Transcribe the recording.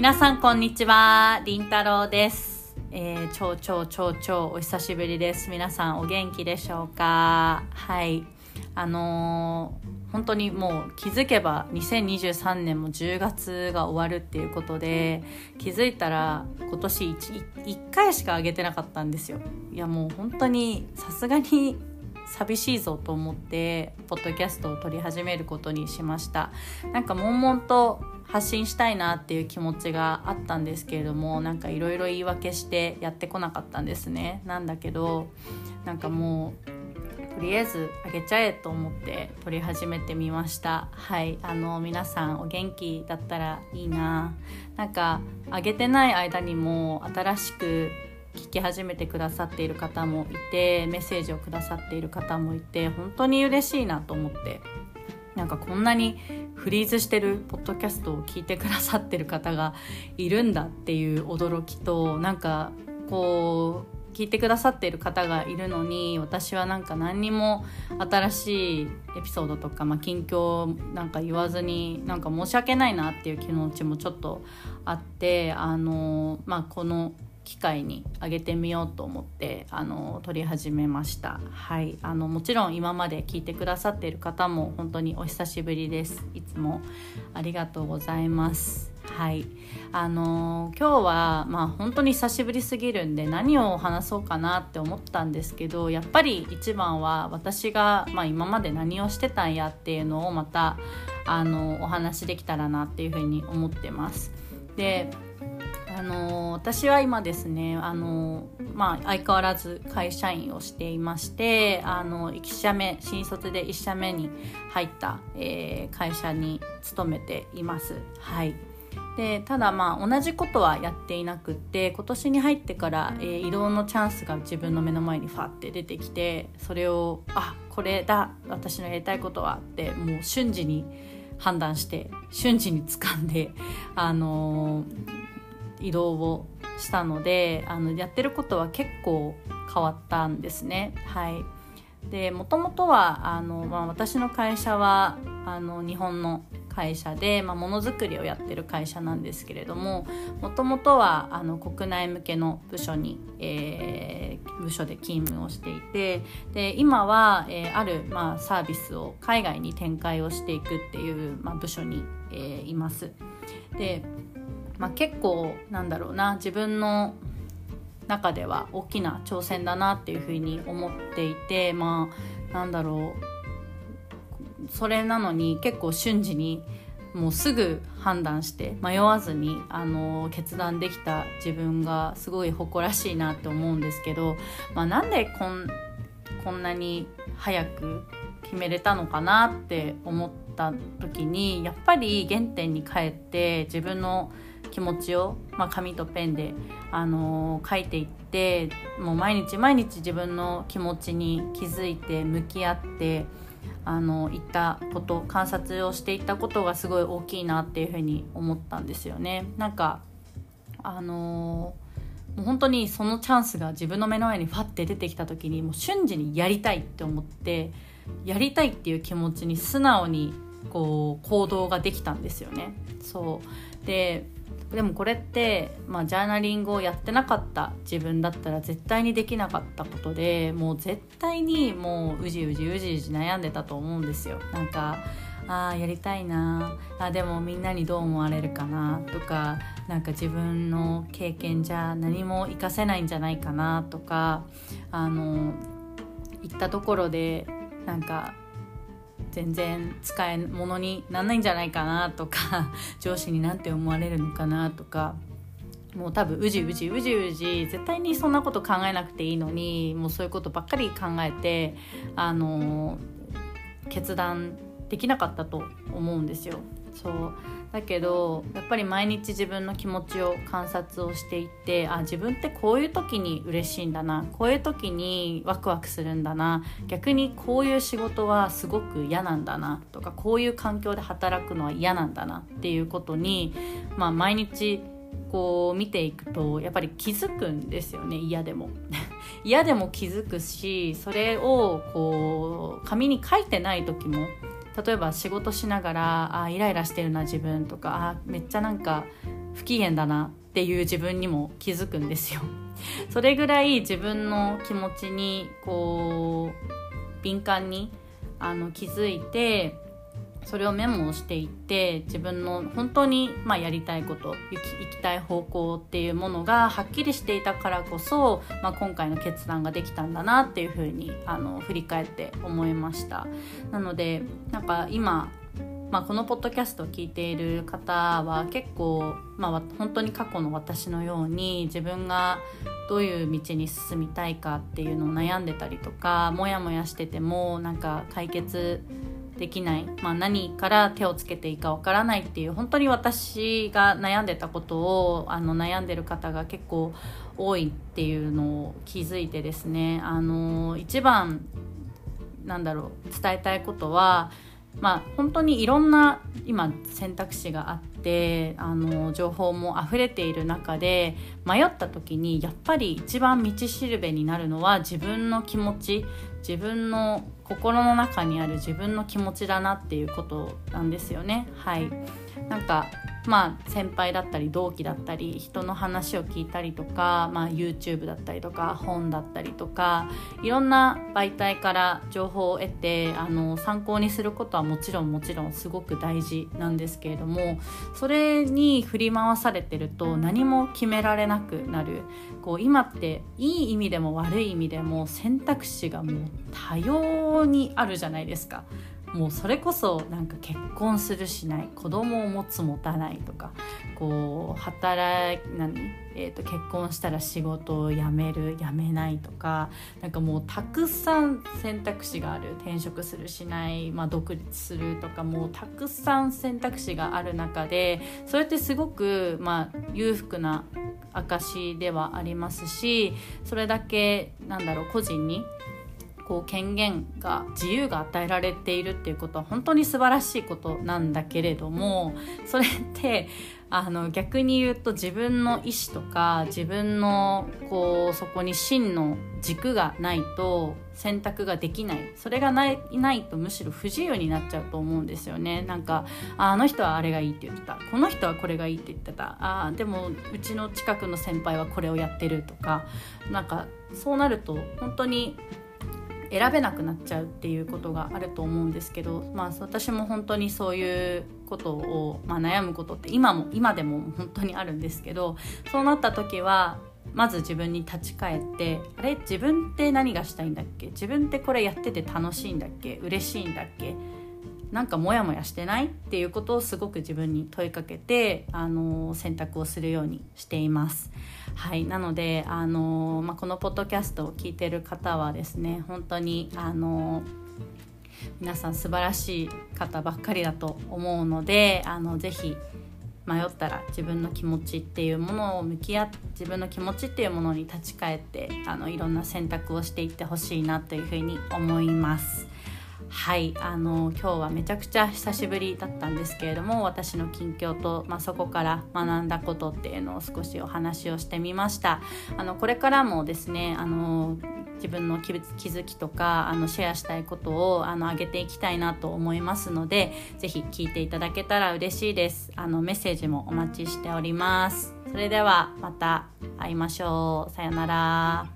皆さんこんにちは、りんたろうです。えー、超超超超お久しぶりです。皆さんお元気でしょうか？はい。あのー本当にもう気づけば2023年も10月が終わるっていうことで気づいたら今年 1, 1回しか上げてなかったんですよいやもう本当にさすがに寂しいぞと思ってポッドキャストを撮り始めることにしましたなんか悶々と発信したいなっていう気持ちがあったんですけれどもなんかいろいろ言い訳してやってこなかったんですね。なんだけどなんかもうとりあえずあげちゃえと思って撮り始めてみました。はい。あの皆さんお元気だったらいいな。なんかあげてない間にも新しく聞き始めてくださっている方もいてメッセージをくださっている方もいて本当に嬉しいなと思って。なんかこんなにフリーズしてるポッドキャストを聞いてくださってる方がいるんだっていう驚きとなんかこう聞いてくださっている方がいるのに私はなんか何にも新しいエピソードとか、まあ、近況なんか言わずになんか申し訳ないなっていう気持ちもちょっとあってあの、まあ、この機会にあげてみようと思ってあの撮り始めました。はい。あのもちろん今まで聞いてくださっている方も本当にお久しぶりです。いつもありがとうございます。はい。あの今日はまあ本当に久しぶりすぎるんで何を話そうかなって思ったんですけどやっぱり一番は私が、まあ、今まで何をしてたんやっていうのをまたあのお話できたらなっていうふうに思ってます。であの私は今ですねあの、まあ、相変わらず会社員をしていましてあの1社目新卒で1社目に入った、えー、会社に勤めています。はいでただまあ同じことはやっていなくって今年に入ってから、えー、移動のチャンスが自分の目の前にファって出てきてそれをあこれだ私のやりたいことはってもう瞬時に判断して瞬時に掴んであのー、移動をしたのであのやってることは結構変わったんですね。はいもともとはあの、まあ、私の会社はあの日本の会社で、ものづくりをやってる会社なんですけれどももともとはあの国内向けの部署に、えー、部署で勤務をしていてで今は、えー、ある、まあ、サービスを海外に展開をしていくっていう、まあ、部署に、えー、います。でまあ、結構なんだろうな自分の中では大きな挑戦だなっていうふうに思っていてまあなんだろうそれなのに結構瞬時にもうすぐ判断して迷わずにあの決断できた自分がすごい誇らしいなって思うんですけど、まあ、なんでこんこんなに早く決めれたのかなって思った時にやっぱり原点に帰って自分の気持ちを、まあ、紙とペンで、あのー、書いていってもう毎日毎日自分の気持ちに気づいて向き合ってあの言ったこと観察をしていったことがすごい大きいなっていうふうに思ったんですよね。なんかあのー、もう本当にそのチャンスが自分の目の前にファッて出てきた時にもう瞬時にやりたいって思ってやりたいっていう気持ちに素直にこう行動ができたんですよね。そうででもこれって、まあ、ジャーナリングをやってなかった自分だったら絶対にできなかったことでもう絶対にもううじうじうじうじ悩んでたと思うんですよ。なんかあやりたいなあでもみんなにどう思われるかなとかなんか自分の経験じゃ何も活かせないんじゃないかなとかあの行ったところでなんか全然使え物になんないんじゃないかなとか 上司になんて思われるのかなとかもう多分うじうじうじうじ絶対にそんなこと考えなくていいのにもうそういうことばっかり考えてあの決断できなかったと思うんですよ。そう。だけどやっぱり毎日自分の気持ちを観察をしていってあ自分ってこういう時に嬉しいんだなこういう時にワクワクするんだな逆にこういう仕事はすごく嫌なんだなとかこういう環境で働くのは嫌なんだなっていうことに、まあ、毎日こう見ていくとやっぱり気づくんですよね嫌でも。嫌でも気づくしそれをこう紙に書いてない時も例えば仕事しながらあイライラしてるな自分とかあめっちゃなんか不機嫌だなっていう自分にも気づくんですよ。それぐらい自分の気持ちにこう敏感にあの気づいてそれをメモをしていって自分の本当に、まあ、やりたいこと行きたい方向っていうものがはっきりしていたからこそ、まあ、今回の決断ができたんだなっていうふうにあの振り返って思いました。なのでなんか今まあ、このポッドキャストを聞いている方は結構、まあ、本当に過去の私のように自分がどういう道に進みたいかっていうのを悩んでたりとかモヤモヤしててもなんか解決できない、まあ、何から手をつけていいかわからないっていう本当に私が悩んでたことをあの悩んでる方が結構多いっていうのを気づいてですね。あの一番なんだろう伝えたいことはまあ本当にいろんな今選択肢があってあの情報も溢れている中で迷った時にやっぱり一番道しるべになるのは自分の気持ち。自分の心の中にある自分の気持ちだなっていうことなんですよね。はい。なんかまあ先輩だったり同期だったり人の話を聞いたりとか、まあ、YouTube だったりとか本だったりとかいろんな媒体から情報を得てあの参考にすることはもちろんもちろんすごく大事なんですけれどもそれに振り回されてると何も決められなくなるこう今っていい意味でも悪い意味でも選択肢がもう多様にあるじゃないですか。もうそれこそなんか結婚するしない子供を持つ持たないとかこう働何、えーと、結婚したら仕事を辞める辞めないとかなんかもうたくさん選択肢がある。転職するしない、まあ、独立するとかもうたくさん選択肢がある中でそれってすごく、まあ、裕福な証ではありますしそれだけなんだろう個人にこう権限が自由が与えられているっていうことは本当に素晴らしいことなんだけれどもそれってあの逆に言うと自分の意思とか自分のこうそこに真の軸がないと選択ができない。それがないないとむしろ不自由になっちゃうと思うんですよね。なんかあの人はあれがいいって言ってた。この人はこれがいいって言ってた。あでもうちの近くの先輩はこれをやってるとか。なんかそうなると本当に選べなくなっちゃうっていうことがあると思うんですけど、まあ、私も本当にそういうことを、まあ、悩むことって今も今でも本当にあるんですけどそうなった時はまず自分に立ち返ってあれ？自分って何がしたいんだっけ？自分ってこれやってて楽しいんだっけ？嬉しいんだっけ？なんかモヤモヤしてないっていうことをすごく自分に問いかけて、あの選択をするようにしています。はい、なので、あのまあ、このポッドキャストを聞いてる方はですね本当に、あの皆さん素晴らしい方ばっかりだと思うのであのぜひ迷ったら自分の気持ちっていうものを向き合って自分の気持ちっていうものに立ち返ってあのいろんな選択をしていってほしいなというふうに思います。はいあの今日はめちゃくちゃ久しぶりだったんですけれども私の近況と、まあ、そこから学んだことっていうのを少しお話をしてみました。あのこれからもですねあの自分の気づきとかあのシェアしたいことをあの上げていきたいなと思いますので是非聞いていただけたら嬉しいです。あのメッセージもお待ちしております。それではまた会いましょう。さよなら。